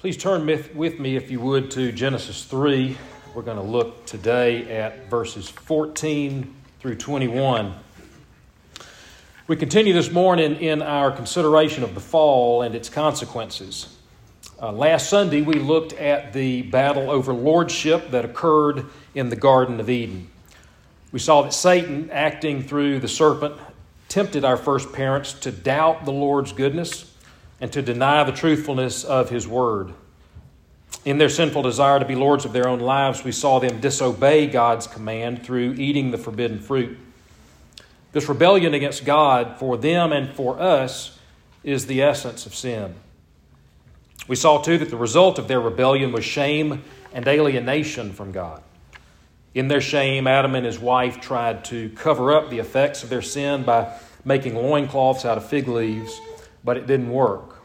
Please turn with me, if you would, to Genesis 3. We're going to look today at verses 14 through 21. We continue this morning in our consideration of the fall and its consequences. Uh, last Sunday, we looked at the battle over lordship that occurred in the Garden of Eden. We saw that Satan, acting through the serpent, tempted our first parents to doubt the Lord's goodness and to deny the truthfulness of his word. In their sinful desire to be lords of their own lives, we saw them disobey God's command through eating the forbidden fruit. This rebellion against God for them and for us is the essence of sin. We saw too that the result of their rebellion was shame and alienation from God. In their shame, Adam and his wife tried to cover up the effects of their sin by making loincloths out of fig leaves but it didn't work.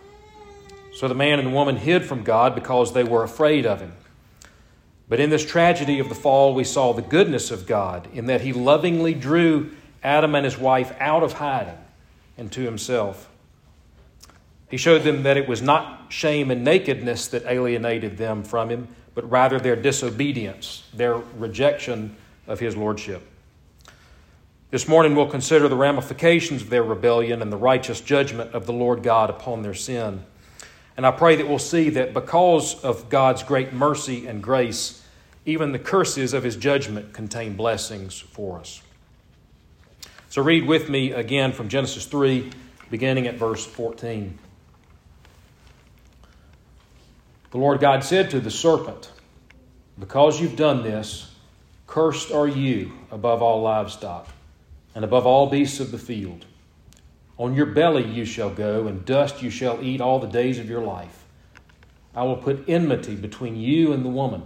So the man and the woman hid from God because they were afraid of him. But in this tragedy of the fall, we saw the goodness of God in that he lovingly drew Adam and his wife out of hiding and to himself. He showed them that it was not shame and nakedness that alienated them from him, but rather their disobedience, their rejection of his lordship. This morning we'll consider the ramifications of their rebellion and the righteous judgment of the Lord God upon their sin. And I pray that we'll see that because of God's great mercy and grace, even the curses of his judgment contain blessings for us. So read with me again from Genesis 3, beginning at verse 14. The Lord God said to the serpent, Because you've done this, cursed are you above all livestock and above all beasts of the field. On your belly you shall go, and dust you shall eat all the days of your life. I will put enmity between you and the woman,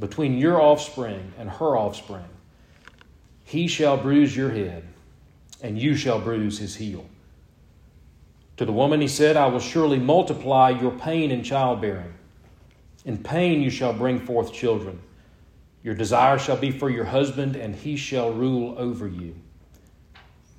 between your offspring and her offspring. He shall bruise your head, and you shall bruise his heel. To the woman he said, I will surely multiply your pain in childbearing. In pain you shall bring forth children. Your desire shall be for your husband, and he shall rule over you.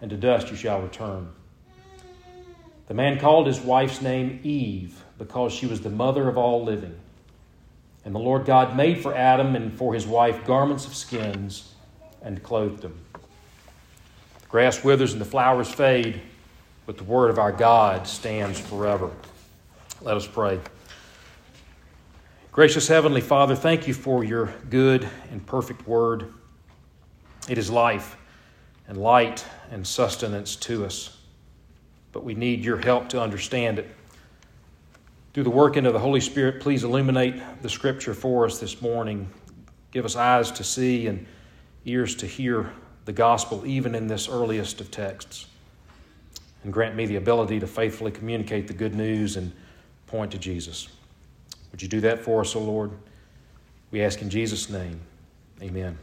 and to dust you shall return. The man called his wife's name Eve, because she was the mother of all living. And the Lord God made for Adam and for his wife garments of skins and clothed them. The grass withers and the flowers fade, but the word of our God stands forever. Let us pray. Gracious Heavenly Father, thank you for your good and perfect word. It is life and light and sustenance to us. But we need your help to understand it. Through the working of the Holy Spirit, please illuminate the Scripture for us this morning. Give us eyes to see and ears to hear the gospel, even in this earliest of texts. And grant me the ability to faithfully communicate the good news and point to Jesus. Would you do that for us, O Lord? We ask in Jesus' name. Amen.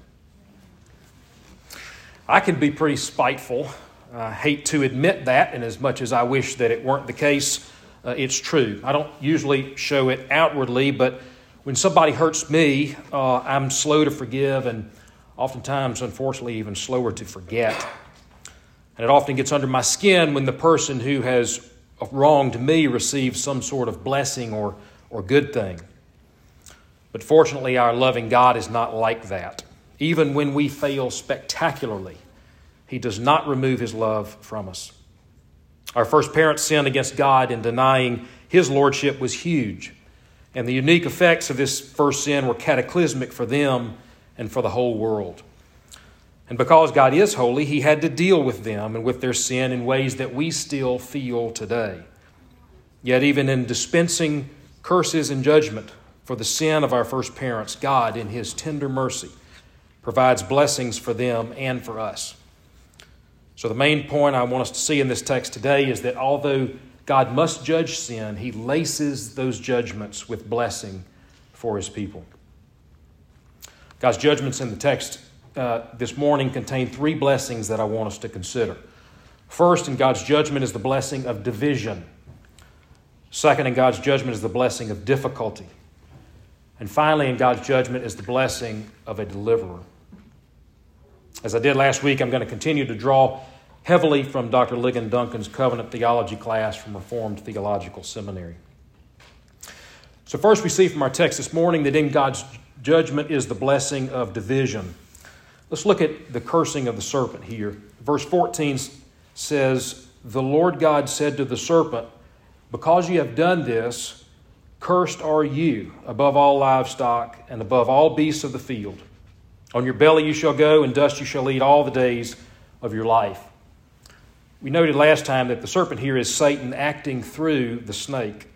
I can be pretty spiteful. I hate to admit that, and as much as I wish that it weren't the case, uh, it's true. I don't usually show it outwardly, but when somebody hurts me, uh, I'm slow to forgive and oftentimes, unfortunately, even slower to forget. And it often gets under my skin when the person who has wronged me receives some sort of blessing or, or good thing. But fortunately, our loving God is not like that. Even when we fail spectacularly, He does not remove His love from us. Our first parents' sin against God in denying His lordship was huge, and the unique effects of this first sin were cataclysmic for them and for the whole world. And because God is holy, He had to deal with them and with their sin in ways that we still feel today. Yet, even in dispensing curses and judgment for the sin of our first parents, God, in His tender mercy, provides blessings for them and for us. So, the main point I want us to see in this text today is that although God must judge sin, He laces those judgments with blessing for his people. God's judgments in the text uh, this morning contain three blessings that I want us to consider. First, in God's judgment, is the blessing of division. Second, in God's judgment, is the blessing of difficulty. And finally, in God's judgment, is the blessing of a deliverer. As I did last week, I'm going to continue to draw heavily from Dr. Ligon Duncan's covenant theology class from Reformed Theological Seminary. So, first, we see from our text this morning that in God's judgment is the blessing of division. Let's look at the cursing of the serpent here. Verse 14 says, The Lord God said to the serpent, Because you have done this, cursed are you above all livestock and above all beasts of the field. On your belly you shall go, and dust you shall eat all the days of your life. We noted last time that the serpent here is Satan acting through the snake.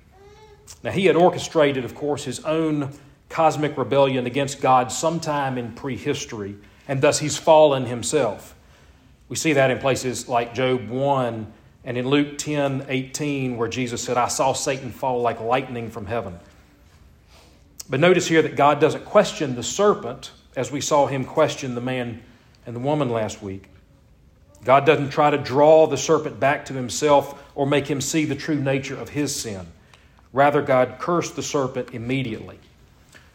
Now, he had orchestrated, of course, his own cosmic rebellion against God sometime in prehistory, and thus he's fallen himself. We see that in places like Job 1 and in Luke 10 18, where Jesus said, I saw Satan fall like lightning from heaven. But notice here that God doesn't question the serpent as we saw him question the man and the woman last week. God doesn't try to draw the serpent back to himself or make him see the true nature of his sin. Rather, God cursed the serpent immediately.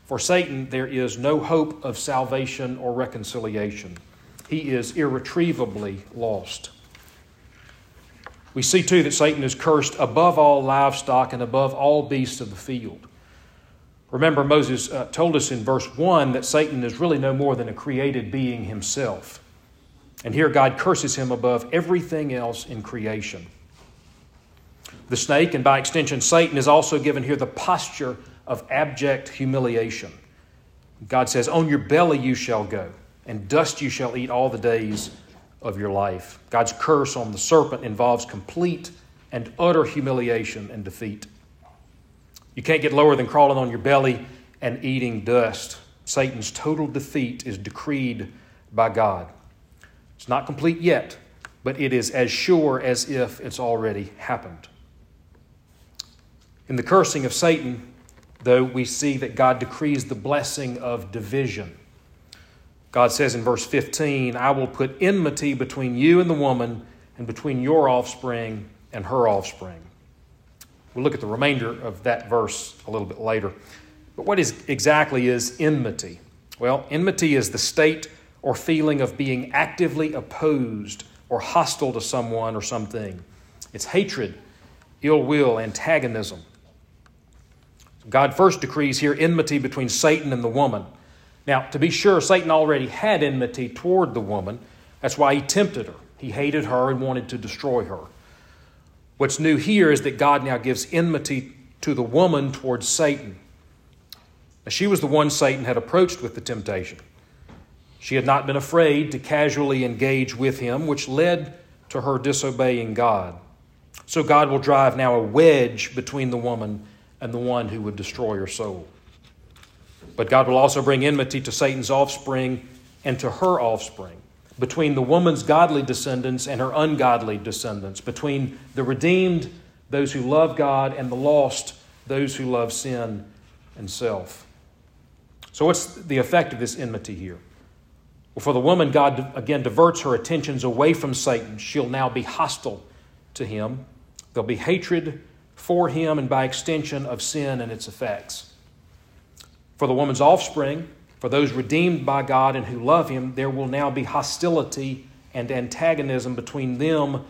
For Satan, there is no hope of salvation or reconciliation. He is irretrievably lost. We see too that Satan is cursed above all livestock and above all beasts of the field. Remember, Moses uh, told us in verse 1 that Satan is really no more than a created being himself. And here God curses him above everything else in creation. The snake, and by extension Satan, is also given here the posture of abject humiliation. God says, On your belly you shall go, and dust you shall eat all the days of your life. God's curse on the serpent involves complete and utter humiliation and defeat. You can't get lower than crawling on your belly and eating dust. Satan's total defeat is decreed by God. It's not complete yet, but it is as sure as if it's already happened. In the cursing of Satan, though, we see that God decrees the blessing of division. God says in verse 15, I will put enmity between you and the woman, and between your offspring and her offspring. We'll look at the remainder of that verse a little bit later. But what is exactly is enmity? Well, enmity is the state or feeling of being actively opposed or hostile to someone or something. It's hatred, ill will, antagonism. God first decrees here enmity between Satan and the woman. Now, to be sure, Satan already had enmity toward the woman. That's why he tempted her. He hated her and wanted to destroy her. What's new here is that God now gives enmity to the woman towards Satan. Now, she was the one Satan had approached with the temptation. She had not been afraid to casually engage with him, which led to her disobeying God. So God will drive now a wedge between the woman and the one who would destroy her soul. But God will also bring enmity to Satan's offspring and to her offspring, between the woman's godly descendants and her ungodly descendants, between the redeemed, those who love God, and the lost, those who love sin and self. So, what's the effect of this enmity here? Well, for the woman, God again diverts her attentions away from Satan. She'll now be hostile to him. There'll be hatred for him and by extension of sin and its effects. For the woman's offspring, for those redeemed by God and who love him, there will now be hostility and antagonism between them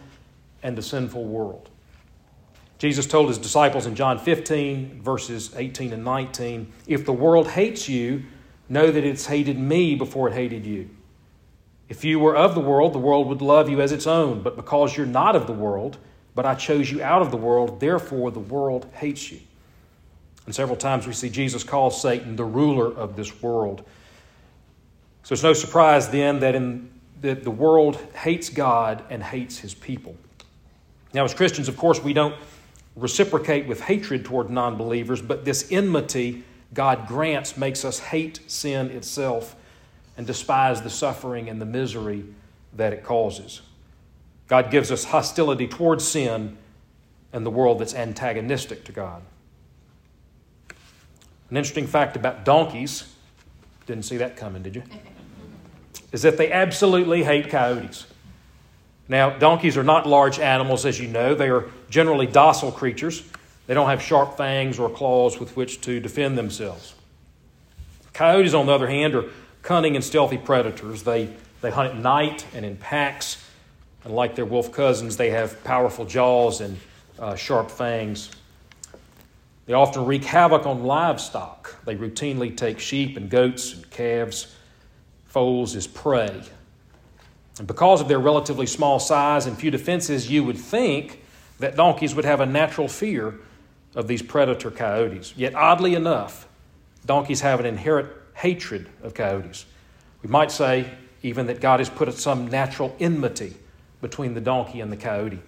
and the sinful world. Jesus told his disciples in John 15, verses 18 and 19, If the world hates you, Know that it's hated me before it hated you. If you were of the world, the world would love you as its own. But because you're not of the world, but I chose you out of the world, therefore the world hates you. And several times we see Jesus call Satan the ruler of this world. So it's no surprise then that, in, that the world hates God and hates his people. Now, as Christians, of course, we don't reciprocate with hatred toward non believers, but this enmity God grants makes us hate sin itself and despise the suffering and the misery that it causes. God gives us hostility towards sin and the world that's antagonistic to God. An interesting fact about donkeys, didn't see that coming, did you? Is that they absolutely hate coyotes. Now, donkeys are not large animals, as you know. They are generally docile creatures. They don't have sharp fangs or claws with which to defend themselves. Coyotes, on the other hand, are cunning and stealthy predators. They, they hunt at night and in packs. And like their wolf cousins, they have powerful jaws and uh, sharp fangs. They often wreak havoc on livestock. They routinely take sheep and goats and calves, foals as prey. And because of their relatively small size and few defenses, you would think that donkeys would have a natural fear of these predator coyotes. Yet, oddly enough, donkeys have an inherent hatred of coyotes. We might say even that God has put some natural enmity between the donkey and the coyote.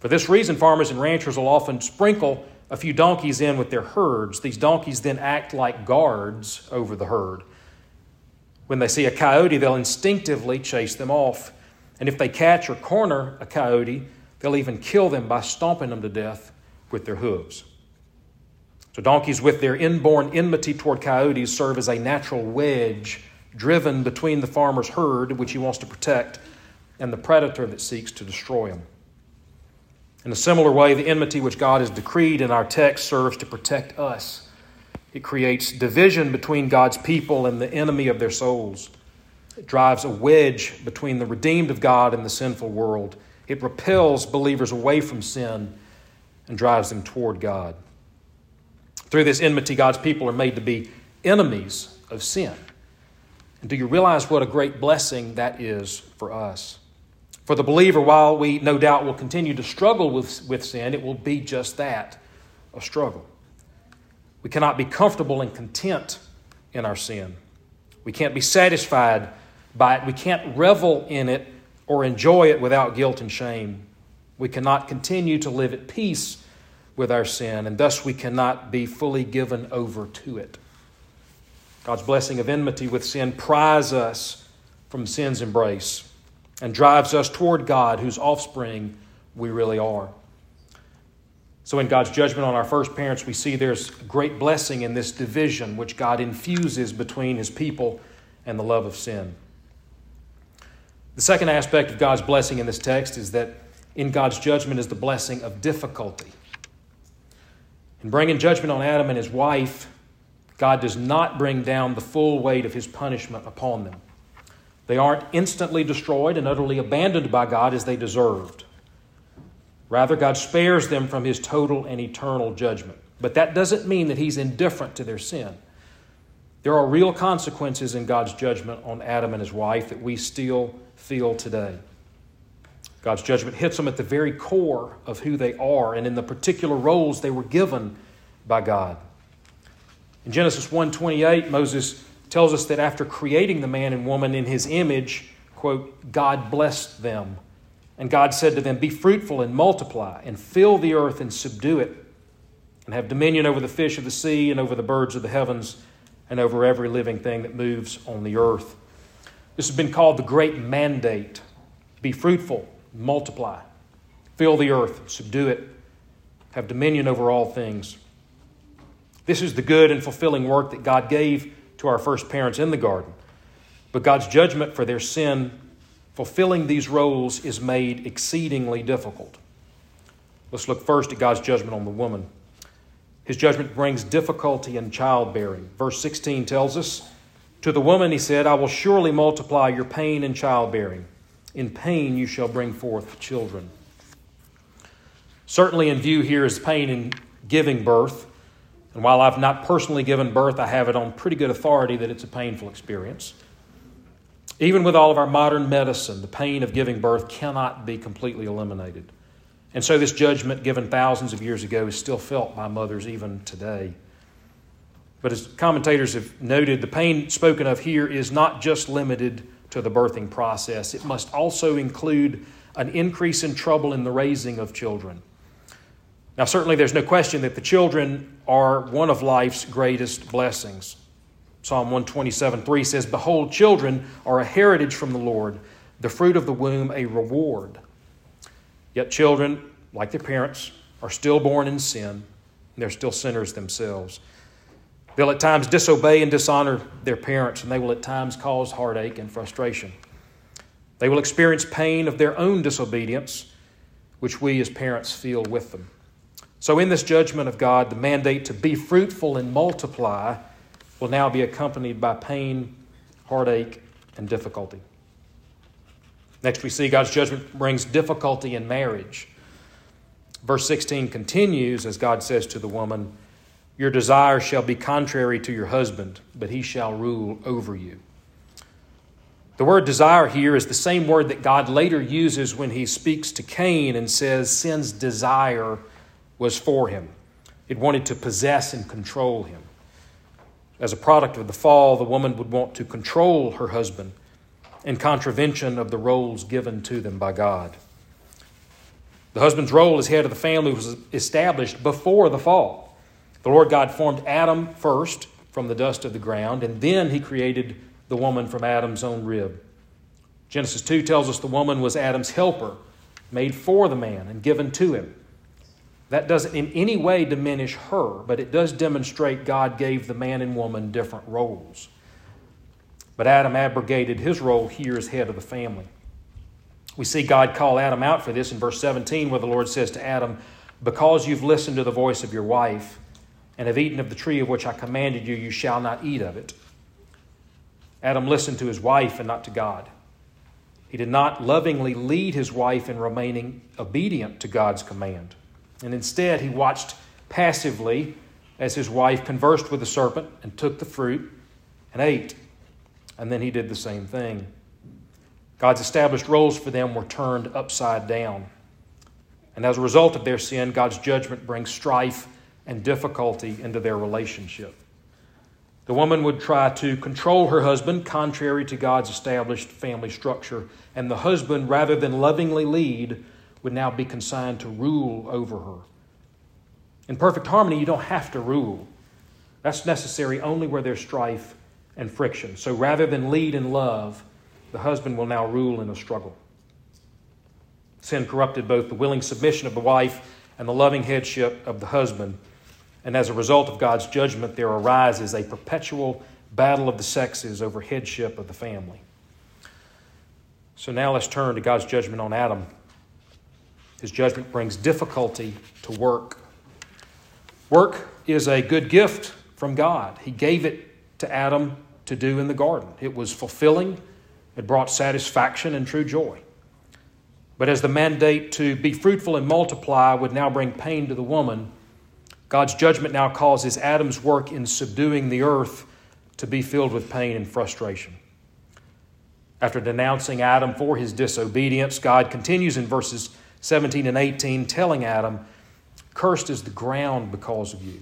For this reason, farmers and ranchers will often sprinkle a few donkeys in with their herds. These donkeys then act like guards over the herd. When they see a coyote, they'll instinctively chase them off. And if they catch or corner a coyote, they'll even kill them by stomping them to death with their hooves. So, donkeys, with their inborn enmity toward coyotes, serve as a natural wedge driven between the farmer's herd, which he wants to protect, and the predator that seeks to destroy him. In a similar way, the enmity which God has decreed in our text serves to protect us. It creates division between God's people and the enemy of their souls. It drives a wedge between the redeemed of God and the sinful world. It repels believers away from sin and drives them toward God. Through this enmity, God's people are made to be enemies of sin. And do you realize what a great blessing that is for us? For the believer, while we no doubt will continue to struggle with, with sin, it will be just that a struggle. We cannot be comfortable and content in our sin. We can't be satisfied by it. We can't revel in it or enjoy it without guilt and shame. We cannot continue to live at peace with our sin, and thus we cannot be fully given over to it. God's blessing of enmity with sin pries us from sin's embrace and drives us toward God, whose offspring we really are. So, in God's judgment on our first parents, we see there's great blessing in this division which God infuses between his people and the love of sin. The second aspect of God's blessing in this text is that in God's judgment is the blessing of difficulty. In bringing judgment on Adam and his wife, God does not bring down the full weight of his punishment upon them. They aren't instantly destroyed and utterly abandoned by God as they deserved. Rather, God spares them from his total and eternal judgment. But that doesn't mean that he's indifferent to their sin. There are real consequences in God's judgment on Adam and his wife that we still feel today. God's judgment hits them at the very core of who they are and in the particular roles they were given by God. In Genesis 1:28, Moses tells us that after creating the man and woman in his image, quote, God blessed them. And God said to them, Be fruitful and multiply, and fill the earth and subdue it, and have dominion over the fish of the sea, and over the birds of the heavens, and over every living thing that moves on the earth. This has been called the great mandate be fruitful, multiply, fill the earth, subdue it, have dominion over all things. This is the good and fulfilling work that God gave to our first parents in the garden. But God's judgment for their sin, fulfilling these roles, is made exceedingly difficult. Let's look first at God's judgment on the woman. His judgment brings difficulty in childbearing. Verse 16 tells us To the woman, he said, I will surely multiply your pain in childbearing. In pain you shall bring forth children. Certainly, in view here is pain in giving birth. And while I've not personally given birth, I have it on pretty good authority that it's a painful experience. Even with all of our modern medicine, the pain of giving birth cannot be completely eliminated. And so, this judgment given thousands of years ago is still felt by mothers even today. But as commentators have noted, the pain spoken of here is not just limited to the birthing process, it must also include an increase in trouble in the raising of children. Now, certainly, there's no question that the children are one of life's greatest blessings. Psalm 127 3 says, Behold, children are a heritage from the Lord, the fruit of the womb a reward. Yet, children, like their parents, are still born in sin, and they're still sinners themselves. They'll at times disobey and dishonor their parents, and they will at times cause heartache and frustration. They will experience pain of their own disobedience, which we as parents feel with them. So, in this judgment of God, the mandate to be fruitful and multiply will now be accompanied by pain, heartache, and difficulty. Next, we see God's judgment brings difficulty in marriage. Verse 16 continues as God says to the woman, Your desire shall be contrary to your husband, but he shall rule over you. The word desire here is the same word that God later uses when he speaks to Cain and says sin's desire was for him. It wanted to possess and control him. As a product of the fall, the woman would want to control her husband in contravention of the roles given to them by God. The husband's role as head of the family was established before the fall. The Lord God formed Adam first from the dust of the ground, and then he created the woman from Adam's own rib. Genesis 2 tells us the woman was Adam's helper, made for the man and given to him. That doesn't in any way diminish her, but it does demonstrate God gave the man and woman different roles. But Adam abrogated his role here as head of the family. We see God call Adam out for this in verse 17, where the Lord says to Adam, Because you've listened to the voice of your wife and have eaten of the tree of which I commanded you, you shall not eat of it. Adam listened to his wife and not to God. He did not lovingly lead his wife in remaining obedient to God's command. And instead, he watched passively as his wife conversed with the serpent and took the fruit and ate. And then he did the same thing. God's established roles for them were turned upside down. And as a result of their sin, God's judgment brings strife and difficulty into their relationship. The woman would try to control her husband contrary to God's established family structure, and the husband, rather than lovingly lead, would now be consigned to rule over her. In perfect harmony, you don't have to rule. That's necessary only where there's strife and friction. So rather than lead in love, the husband will now rule in a struggle. Sin corrupted both the willing submission of the wife and the loving headship of the husband. And as a result of God's judgment, there arises a perpetual battle of the sexes over headship of the family. So now let's turn to God's judgment on Adam. His judgment brings difficulty to work. Work is a good gift from God. He gave it to Adam to do in the garden. It was fulfilling, it brought satisfaction and true joy. But as the mandate to be fruitful and multiply would now bring pain to the woman, God's judgment now causes Adam's work in subduing the earth to be filled with pain and frustration. After denouncing Adam for his disobedience, God continues in verses 17 and 18, telling Adam, Cursed is the ground because of you.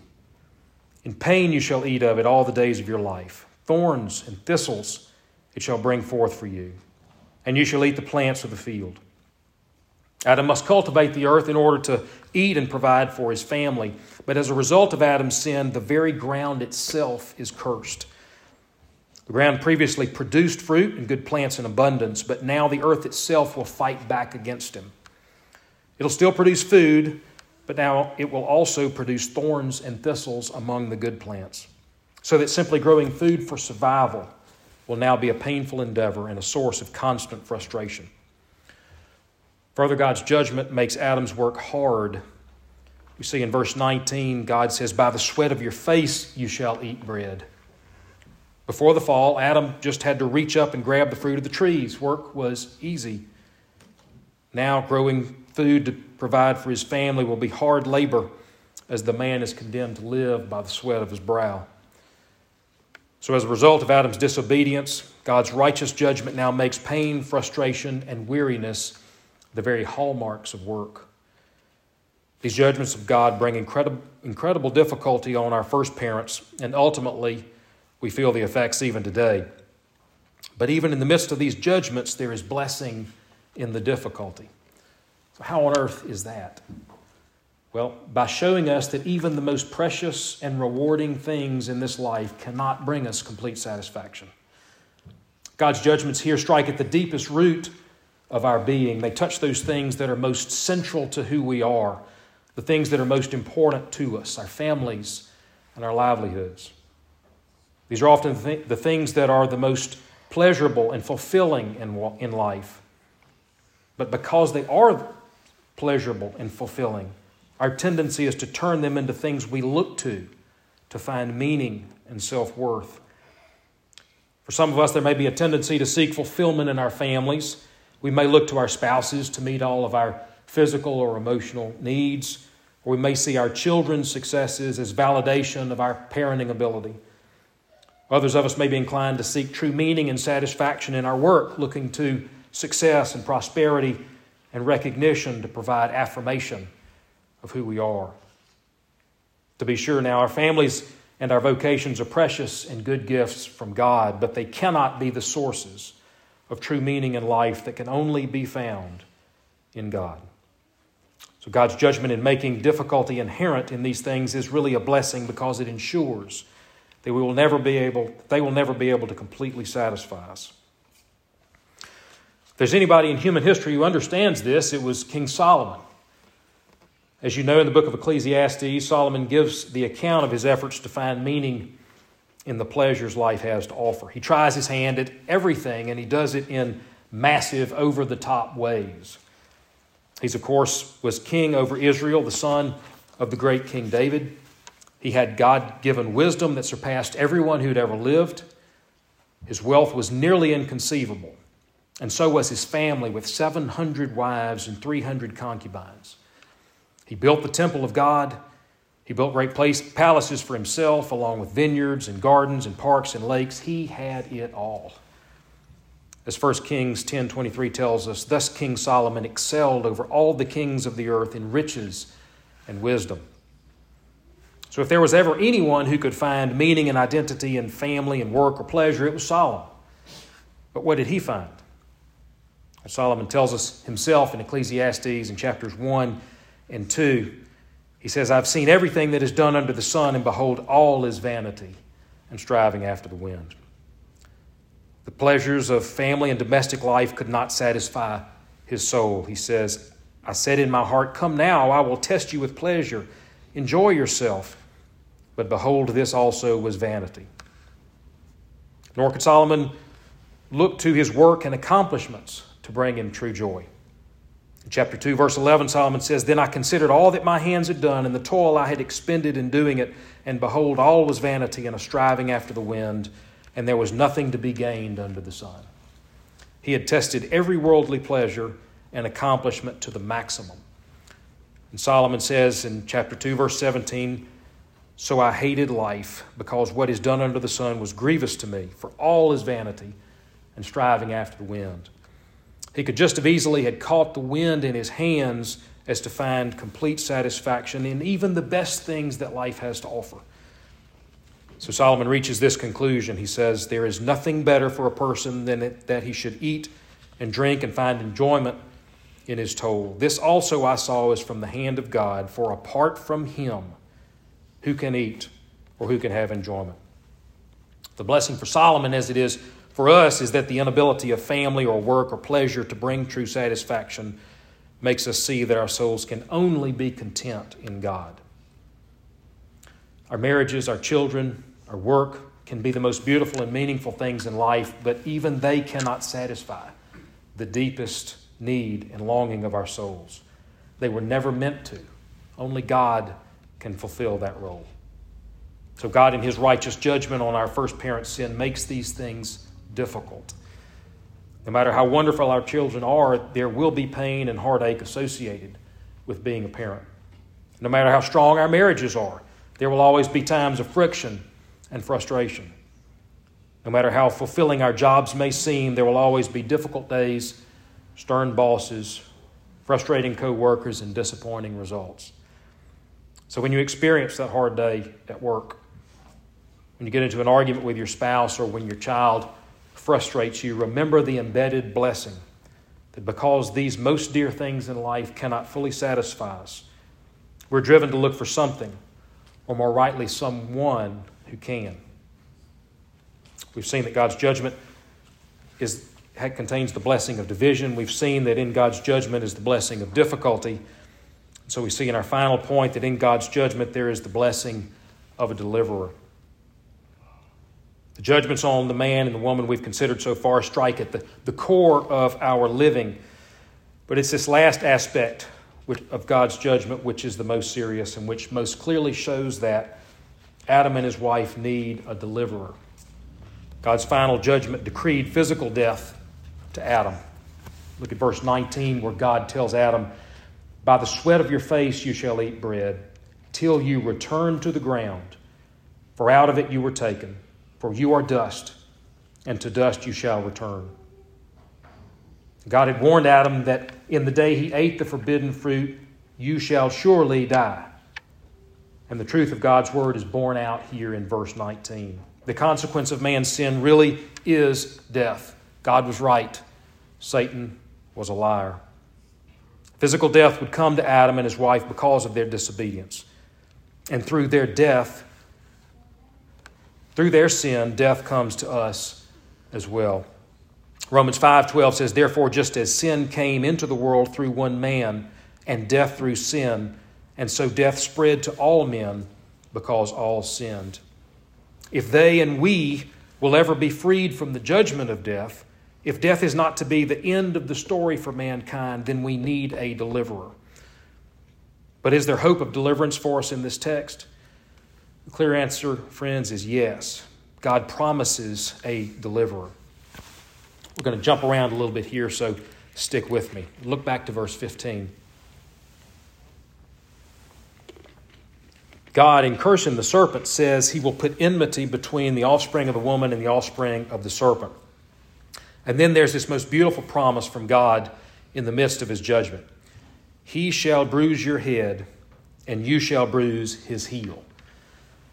In pain you shall eat of it all the days of your life. Thorns and thistles it shall bring forth for you, and you shall eat the plants of the field. Adam must cultivate the earth in order to eat and provide for his family. But as a result of Adam's sin, the very ground itself is cursed. The ground previously produced fruit and good plants in abundance, but now the earth itself will fight back against him. It'll still produce food, but now it will also produce thorns and thistles among the good plants. So that simply growing food for survival will now be a painful endeavor and a source of constant frustration. Further, God's judgment makes Adam's work hard. We see in verse 19, God says, By the sweat of your face you shall eat bread. Before the fall, Adam just had to reach up and grab the fruit of the trees. Work was easy. Now, growing food to provide for his family will be hard labor as the man is condemned to live by the sweat of his brow. So, as a result of Adam's disobedience, God's righteous judgment now makes pain, frustration, and weariness the very hallmarks of work. These judgments of God bring incredible, incredible difficulty on our first parents, and ultimately, we feel the effects even today. But even in the midst of these judgments, there is blessing in the difficulty. So, how on earth is that? Well, by showing us that even the most precious and rewarding things in this life cannot bring us complete satisfaction. God's judgments here strike at the deepest root of our being. They touch those things that are most central to who we are, the things that are most important to us, our families and our livelihoods. These are often the things that are the most pleasurable and fulfilling in, life. But because they are pleasurable and fulfilling, our tendency is to turn them into things we look to to find meaning and self worth. For some of us, there may be a tendency to seek fulfillment in our families. We may look to our spouses to meet all of our physical or emotional needs, or we may see our children's successes as validation of our parenting ability. Others of us may be inclined to seek true meaning and satisfaction in our work, looking to success and prosperity and recognition to provide affirmation of who we are. To be sure, now, our families and our vocations are precious and good gifts from God, but they cannot be the sources of true meaning in life that can only be found in God. So, God's judgment in making difficulty inherent in these things is really a blessing because it ensures that we will never be able, they will never be able to completely satisfy us. If there's anybody in human history who understands this, it was King Solomon. As you know, in the book of Ecclesiastes, Solomon gives the account of his efforts to find meaning in the pleasures life has to offer. He tries his hand at everything, and he does it in massive, over the top ways. He's, of course, was king over Israel, the son of the great King David. He had God given wisdom that surpassed everyone who'd ever lived. His wealth was nearly inconceivable, and so was his family with 700 wives and 300 concubines. He built the temple of God. He built great place, palaces for himself, along with vineyards and gardens and parks and lakes. He had it all. As 1 Kings 10:23 tells us, thus King Solomon excelled over all the kings of the earth in riches and wisdom. So, if there was ever anyone who could find meaning and identity in family and work or pleasure, it was Solomon. But what did he find? Solomon tells us himself in Ecclesiastes in chapters 1 and 2. He says, I've seen everything that is done under the sun, and behold, all is vanity and striving after the wind. The pleasures of family and domestic life could not satisfy his soul. He says, I said in my heart, Come now, I will test you with pleasure. Enjoy yourself. But behold, this also was vanity. Nor could Solomon look to his work and accomplishments to bring him true joy. In chapter 2, verse 11, Solomon says, Then I considered all that my hands had done and the toil I had expended in doing it, and behold, all was vanity and a striving after the wind, and there was nothing to be gained under the sun. He had tested every worldly pleasure and accomplishment to the maximum. And Solomon says in chapter 2, verse 17, so I hated life, because what is done under the sun was grievous to me, for all is vanity and striving after the wind. He could just as easily had caught the wind in his hands as to find complete satisfaction in even the best things that life has to offer. So Solomon reaches this conclusion. He says, There is nothing better for a person than that he should eat and drink and find enjoyment in his toil. This also I saw is from the hand of God, for apart from him, who can eat or who can have enjoyment. The blessing for Solomon, as it is for us, is that the inability of family or work or pleasure to bring true satisfaction makes us see that our souls can only be content in God. Our marriages, our children, our work can be the most beautiful and meaningful things in life, but even they cannot satisfy the deepest need and longing of our souls. They were never meant to. Only God can fulfill that role. So, God, in His righteous judgment on our first parent's sin, makes these things difficult. No matter how wonderful our children are, there will be pain and heartache associated with being a parent. No matter how strong our marriages are, there will always be times of friction and frustration. No matter how fulfilling our jobs may seem, there will always be difficult days, stern bosses, frustrating coworkers, and disappointing results. So when you experience that hard day at work, when you get into an argument with your spouse or when your child frustrates you, remember the embedded blessing that because these most dear things in life cannot fully satisfy us, we're driven to look for something, or more rightly, someone who can. We've seen that God's judgment is, contains the blessing of division. We've seen that in God's judgment is the blessing of difficulty. So we see in our final point that in God's judgment there is the blessing of a deliverer. The judgments on the man and the woman we've considered so far strike at the, the core of our living. But it's this last aspect of God's judgment which is the most serious and which most clearly shows that Adam and his wife need a deliverer. God's final judgment decreed physical death to Adam. Look at verse 19, where God tells Adam, By the sweat of your face you shall eat bread, till you return to the ground, for out of it you were taken, for you are dust, and to dust you shall return. God had warned Adam that in the day he ate the forbidden fruit, you shall surely die. And the truth of God's word is borne out here in verse 19. The consequence of man's sin really is death. God was right, Satan was a liar. Physical death would come to Adam and his wife because of their disobedience. And through their death, through their sin, death comes to us as well. Romans 5:12 says, "Therefore just as sin came into the world through one man, and death through sin, and so death spread to all men because all sinned." If they and we will ever be freed from the judgment of death, if death is not to be the end of the story for mankind, then we need a deliverer. But is there hope of deliverance for us in this text? The clear answer, friends, is yes. God promises a deliverer. We're going to jump around a little bit here, so stick with me. Look back to verse 15. God, in cursing the serpent, says he will put enmity between the offspring of the woman and the offspring of the serpent. And then there's this most beautiful promise from God in the midst of his judgment He shall bruise your head, and you shall bruise his heel.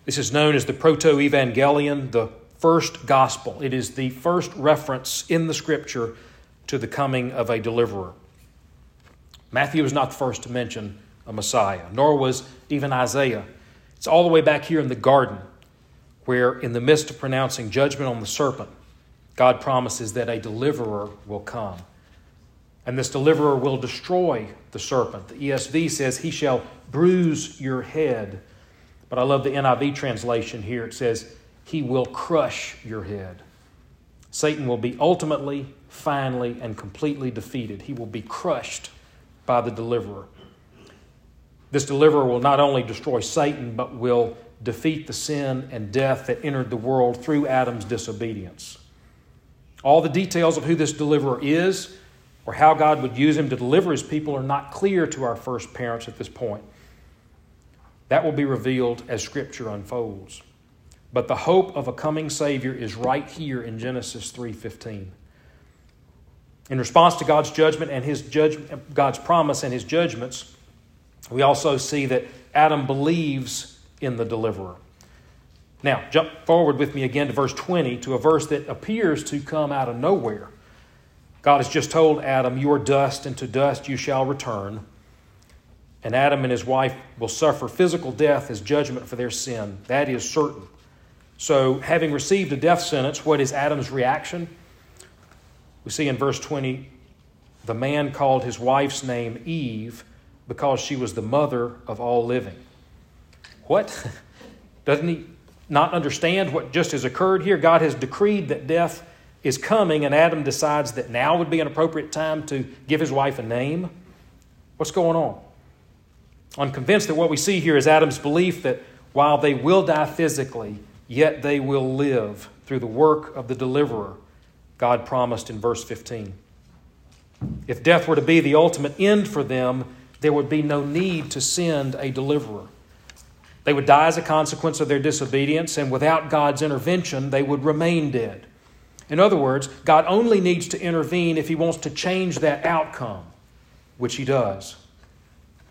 This is known as the proto evangelion, the first gospel. It is the first reference in the scripture to the coming of a deliverer. Matthew was not the first to mention a Messiah, nor was even Isaiah. It's all the way back here in the garden, where, in the midst of pronouncing judgment on the serpent, God promises that a deliverer will come. And this deliverer will destroy the serpent. The ESV says, He shall bruise your head. But I love the NIV translation here. It says, he will crush your head. Satan will be ultimately, finally, and completely defeated. He will be crushed by the deliverer. This deliverer will not only destroy Satan, but will defeat the sin and death that entered the world through Adam's disobedience. All the details of who this deliverer is or how God would use him to deliver his people are not clear to our first parents at this point. That will be revealed as Scripture unfolds. But the hope of a coming Savior is right here in Genesis 3:15. In response to God's judgment and his judgment, God's promise and his judgments, we also see that Adam believes in the deliverer. Now, jump forward with me again to verse 20 to a verse that appears to come out of nowhere. God has just told Adam, You are dust, and to dust you shall return. And Adam and his wife will suffer physical death as judgment for their sin. That is certain. So, having received a death sentence, what is Adam's reaction? We see in verse 20 the man called his wife's name Eve because she was the mother of all living. What? Doesn't he not understand what just has occurred here? God has decreed that death is coming, and Adam decides that now would be an appropriate time to give his wife a name. What's going on? I'm convinced that what we see here is Adam's belief that while they will die physically, yet they will live through the work of the deliverer God promised in verse 15. If death were to be the ultimate end for them, there would be no need to send a deliverer. They would die as a consequence of their disobedience, and without God's intervention, they would remain dead. In other words, God only needs to intervene if He wants to change that outcome, which He does.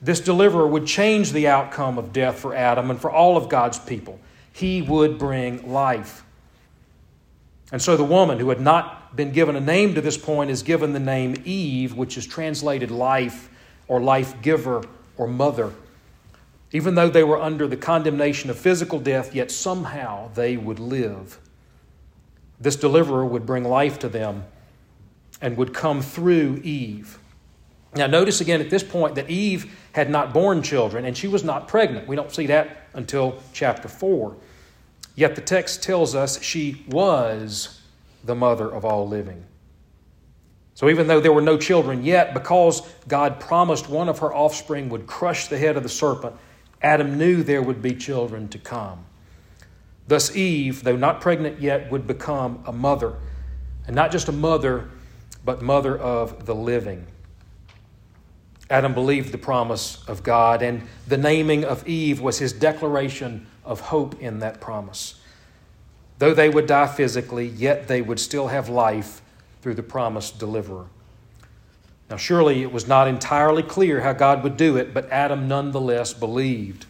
This deliverer would change the outcome of death for Adam and for all of God's people he would bring life. And so the woman who had not been given a name to this point is given the name Eve, which is translated life or life giver or mother. Even though they were under the condemnation of physical death, yet somehow they would live. This deliverer would bring life to them and would come through Eve. Now, notice again at this point that Eve had not borne children and she was not pregnant. We don't see that until chapter 4. Yet the text tells us she was the mother of all living. So even though there were no children yet, because God promised one of her offspring would crush the head of the serpent, Adam knew there would be children to come. Thus, Eve, though not pregnant yet, would become a mother. And not just a mother, but mother of the living. Adam believed the promise of God, and the naming of Eve was his declaration of hope in that promise. Though they would die physically, yet they would still have life through the promised deliverer. Now, surely it was not entirely clear how God would do it, but Adam nonetheless believed.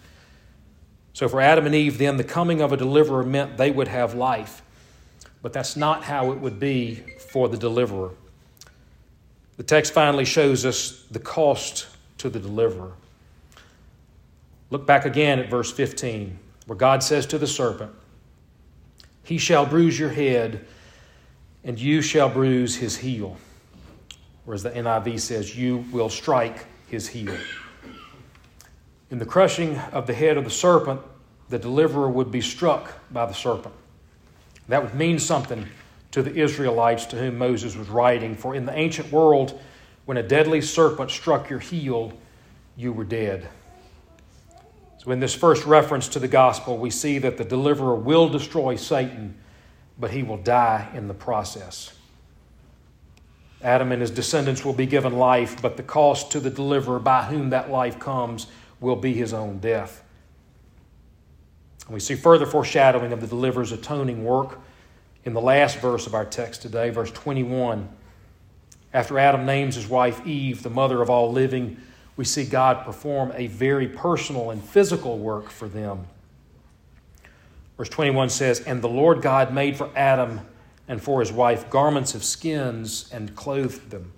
So, for Adam and Eve, then, the coming of a deliverer meant they would have life. But that's not how it would be for the deliverer. The text finally shows us the cost to the deliverer. Look back again at verse 15, where God says to the serpent, He shall bruise your head and you shall bruise his heel. Whereas the NIV says, You will strike his heel. In the crushing of the head of the serpent, the deliverer would be struck by the serpent. That would mean something to the Israelites to whom Moses was writing, for in the ancient world, when a deadly serpent struck your heel, you were dead. So, in this first reference to the gospel, we see that the deliverer will destroy Satan but he will die in the process. Adam and his descendants will be given life, but the cost to the deliverer by whom that life comes will be his own death. And we see further foreshadowing of the deliverer's atoning work in the last verse of our text today, verse 21. After Adam names his wife Eve, the mother of all living, we see God perform a very personal and physical work for them. Verse 21 says, And the Lord God made for Adam and for his wife garments of skins and clothed them.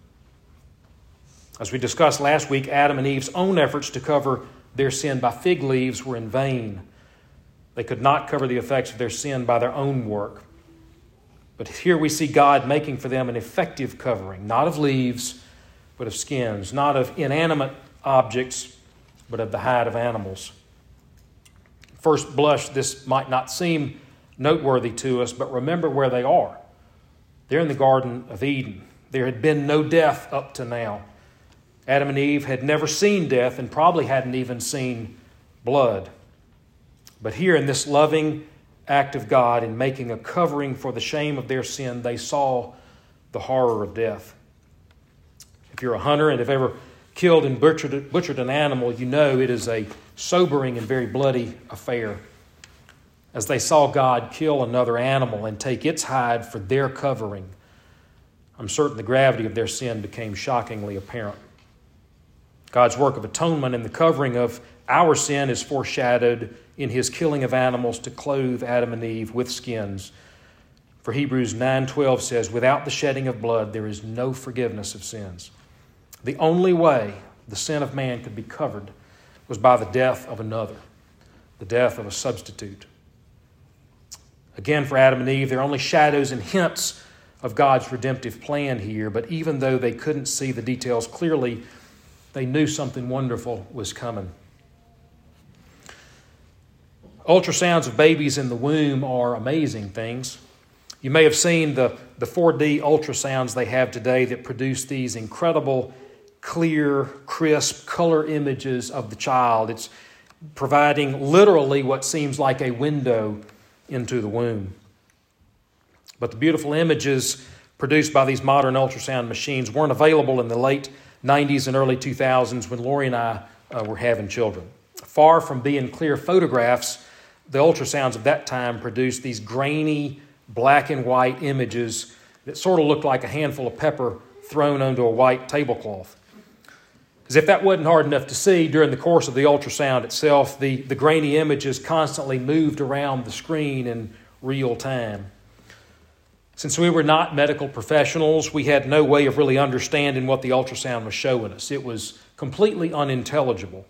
As we discussed last week, Adam and Eve's own efforts to cover their sin by fig leaves were in vain. They could not cover the effects of their sin by their own work. But here we see God making for them an effective covering, not of leaves, but of skins, not of inanimate objects, but of the hide of animals first blush, this might not seem noteworthy to us, but remember where they are. They're in the Garden of Eden. There had been no death up to now. Adam and Eve had never seen death and probably hadn't even seen blood. But here, in this loving act of God in making a covering for the shame of their sin, they saw the horror of death. If you're a hunter and have ever killed and butchered, butchered an animal, you know it is a sobering and very bloody affair. As they saw God kill another animal and take its hide for their covering, I'm certain the gravity of their sin became shockingly apparent. God's work of atonement and the covering of our sin is foreshadowed in his killing of animals to clothe Adam and Eve with skins. For Hebrews 9:12 says, "Without the shedding of blood there is no forgiveness of sins." The only way the sin of man could be covered was by the death of another, the death of a substitute. Again, for Adam and Eve, they're only shadows and hints of God's redemptive plan here, but even though they couldn't see the details clearly, they knew something wonderful was coming. Ultrasounds of babies in the womb are amazing things. You may have seen the, the 4D ultrasounds they have today that produce these incredible clear, crisp color images of the child. It's providing literally what seems like a window into the womb. But the beautiful images produced by these modern ultrasound machines weren't available in the late 90s and early 2000s when Lori and I uh, were having children. Far from being clear photographs, the ultrasounds of that time produced these grainy black and white images that sort of looked like a handful of pepper thrown onto a white tablecloth. As if that wasn't hard enough to see, during the course of the ultrasound itself, the, the grainy images constantly moved around the screen in real time. Since we were not medical professionals, we had no way of really understanding what the ultrasound was showing us. It was completely unintelligible.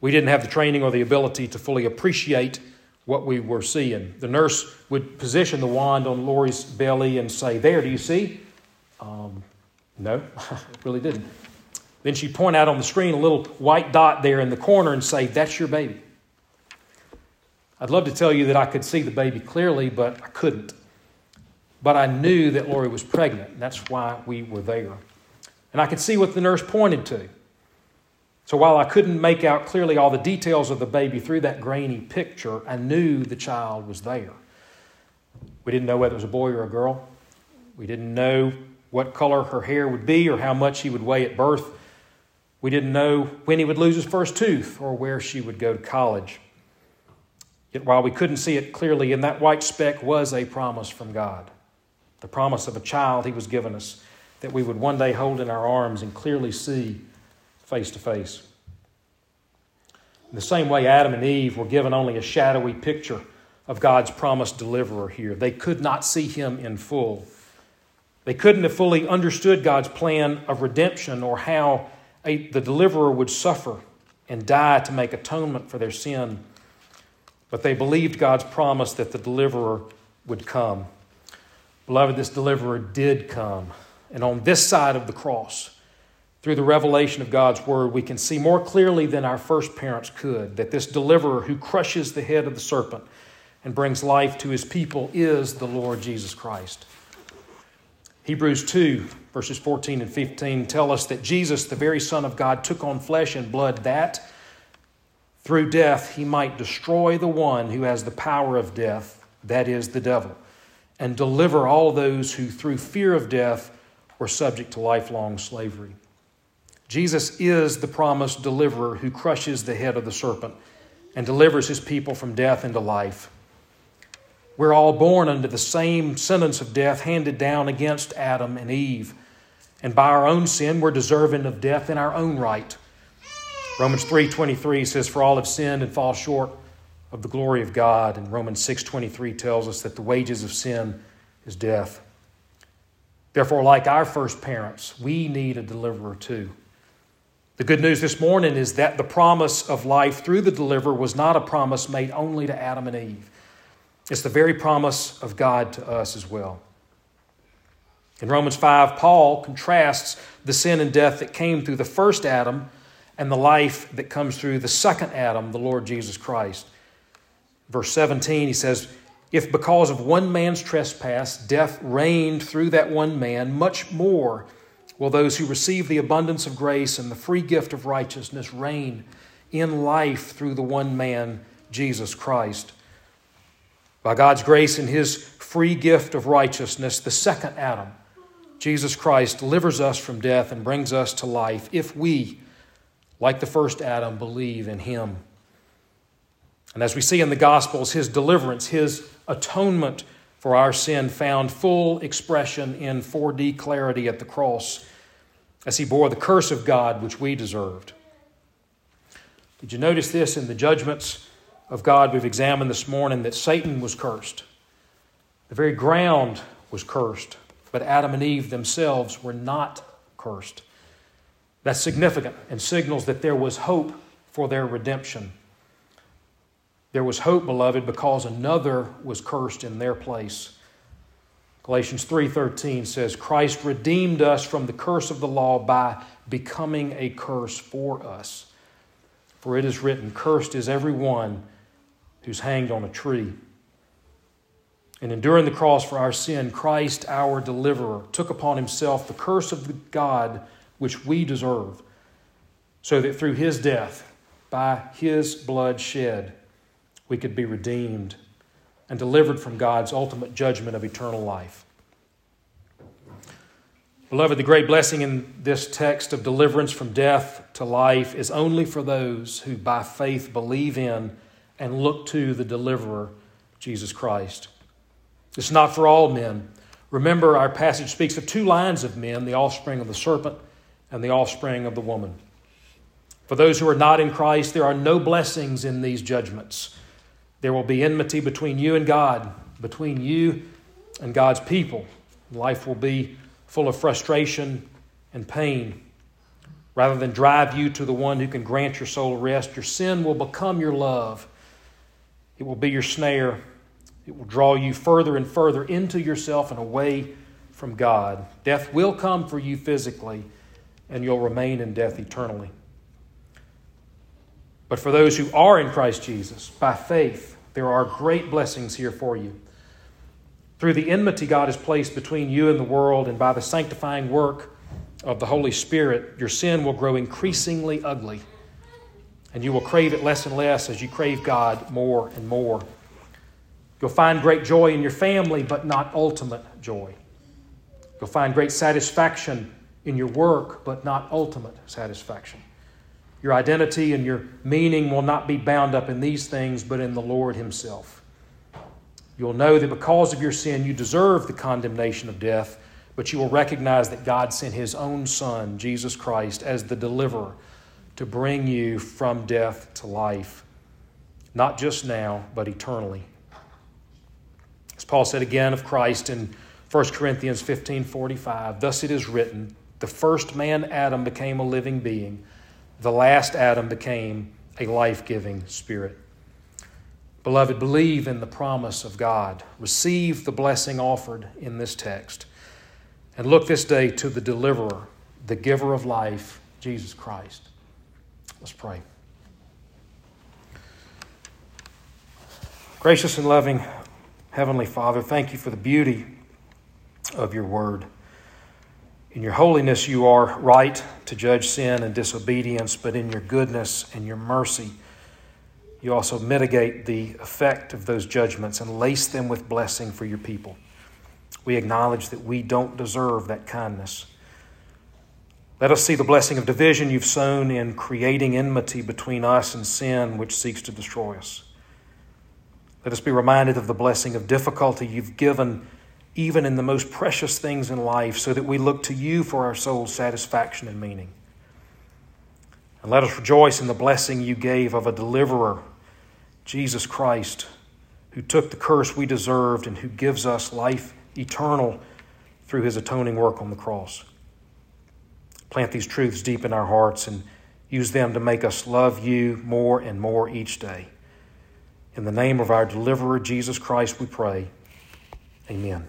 We didn't have the training or the ability to fully appreciate what we were seeing. The nurse would position the wand on Lori's belly and say, There, do you see? Um, no, really didn't. Then she'd point out on the screen a little white dot there in the corner and say, That's your baby. I'd love to tell you that I could see the baby clearly, but I couldn't. But I knew that Lori was pregnant, and that's why we were there. And I could see what the nurse pointed to. So while I couldn't make out clearly all the details of the baby through that grainy picture, I knew the child was there. We didn't know whether it was a boy or a girl. We didn't know what color her hair would be or how much he would weigh at birth. We didn't know when he would lose his first tooth or where she would go to college. Yet while we couldn't see it clearly, in that white speck was a promise from God. The promise of a child he was given us that we would one day hold in our arms and clearly see face to face. In the same way, Adam and Eve were given only a shadowy picture of God's promised deliverer here. They could not see him in full. They couldn't have fully understood God's plan of redemption or how a, the deliverer would suffer and die to make atonement for their sin. But they believed God's promise that the deliverer would come. Beloved, this deliverer did come. And on this side of the cross, through the revelation of God's word, we can see more clearly than our first parents could that this deliverer who crushes the head of the serpent and brings life to his people is the Lord Jesus Christ. Hebrews 2, verses 14 and 15 tell us that Jesus, the very Son of God, took on flesh and blood that through death he might destroy the one who has the power of death, that is, the devil, and deliver all those who through fear of death were subject to lifelong slavery. Jesus is the promised deliverer who crushes the head of the serpent and delivers his people from death into life. We're all born under the same sentence of death handed down against Adam and Eve. And by our own sin, we're deserving of death in our own right. Romans 3:23 says for all have sinned and fall short of the glory of God, and Romans 6:23 tells us that the wages of sin is death. Therefore, like our first parents, we need a deliverer too. The good news this morning is that the promise of life through the deliverer was not a promise made only to Adam and Eve. It's the very promise of God to us as well. In Romans 5, Paul contrasts the sin and death that came through the first Adam and the life that comes through the second Adam, the Lord Jesus Christ. Verse 17, he says, If because of one man's trespass death reigned through that one man, much more will those who receive the abundance of grace and the free gift of righteousness reign in life through the one man, Jesus Christ. By God's grace and his free gift of righteousness, the second Adam, Jesus Christ, delivers us from death and brings us to life if we, like the first Adam, believe in him. And as we see in the Gospels, his deliverance, his atonement for our sin found full expression in 4D clarity at the cross as he bore the curse of God which we deserved. Did you notice this in the judgments of God we've examined this morning that Satan was cursed? The very ground was cursed, but Adam and Eve themselves were not cursed. That's significant and signals that there was hope for their redemption. There was hope, beloved, because another was cursed in their place. Galatians 3:13 says Christ redeemed us from the curse of the law by becoming a curse for us. For it is written, cursed is every one who's hanged on a tree. And enduring the cross for our sin, Christ, our deliverer, took upon himself the curse of God which we deserve, so that through his death, by his blood shed, we could be redeemed and delivered from God's ultimate judgment of eternal life. Beloved, the great blessing in this text of deliverance from death to life is only for those who by faith believe in and look to the deliverer, Jesus Christ. It's not for all men. Remember, our passage speaks of two lines of men the offspring of the serpent and the offspring of the woman. For those who are not in Christ, there are no blessings in these judgments. There will be enmity between you and God, between you and God's people. Life will be full of frustration and pain. Rather than drive you to the one who can grant your soul rest, your sin will become your love. It will be your snare. It will draw you further and further into yourself and away from God. Death will come for you physically, and you'll remain in death eternally. But for those who are in Christ Jesus, by faith, There are great blessings here for you. Through the enmity God has placed between you and the world, and by the sanctifying work of the Holy Spirit, your sin will grow increasingly ugly, and you will crave it less and less as you crave God more and more. You'll find great joy in your family, but not ultimate joy. You'll find great satisfaction in your work, but not ultimate satisfaction. Your identity and your meaning will not be bound up in these things, but in the Lord Himself. You'll know that because of your sin, you deserve the condemnation of death, but you will recognize that God sent His own Son, Jesus Christ, as the deliverer to bring you from death to life, not just now, but eternally. As Paul said again of Christ in 1 Corinthians 15 45, thus it is written, the first man, Adam, became a living being, the last Adam became a life giving spirit. Beloved, believe in the promise of God. Receive the blessing offered in this text. And look this day to the deliverer, the giver of life, Jesus Christ. Let's pray. Gracious and loving Heavenly Father, thank you for the beauty of your word. In your holiness, you are right to judge sin and disobedience, but in your goodness and your mercy, you also mitigate the effect of those judgments and lace them with blessing for your people. We acknowledge that we don't deserve that kindness. Let us see the blessing of division you've sown in creating enmity between us and sin, which seeks to destroy us. Let us be reminded of the blessing of difficulty you've given even in the most precious things in life, so that we look to you for our soul's satisfaction and meaning. And let us rejoice in the blessing you gave of a deliverer, Jesus Christ, who took the curse we deserved and who gives us life eternal through his atoning work on the cross. Plant these truths deep in our hearts and use them to make us love you more and more each day. In the name of our deliverer, Jesus Christ, we pray. Amen.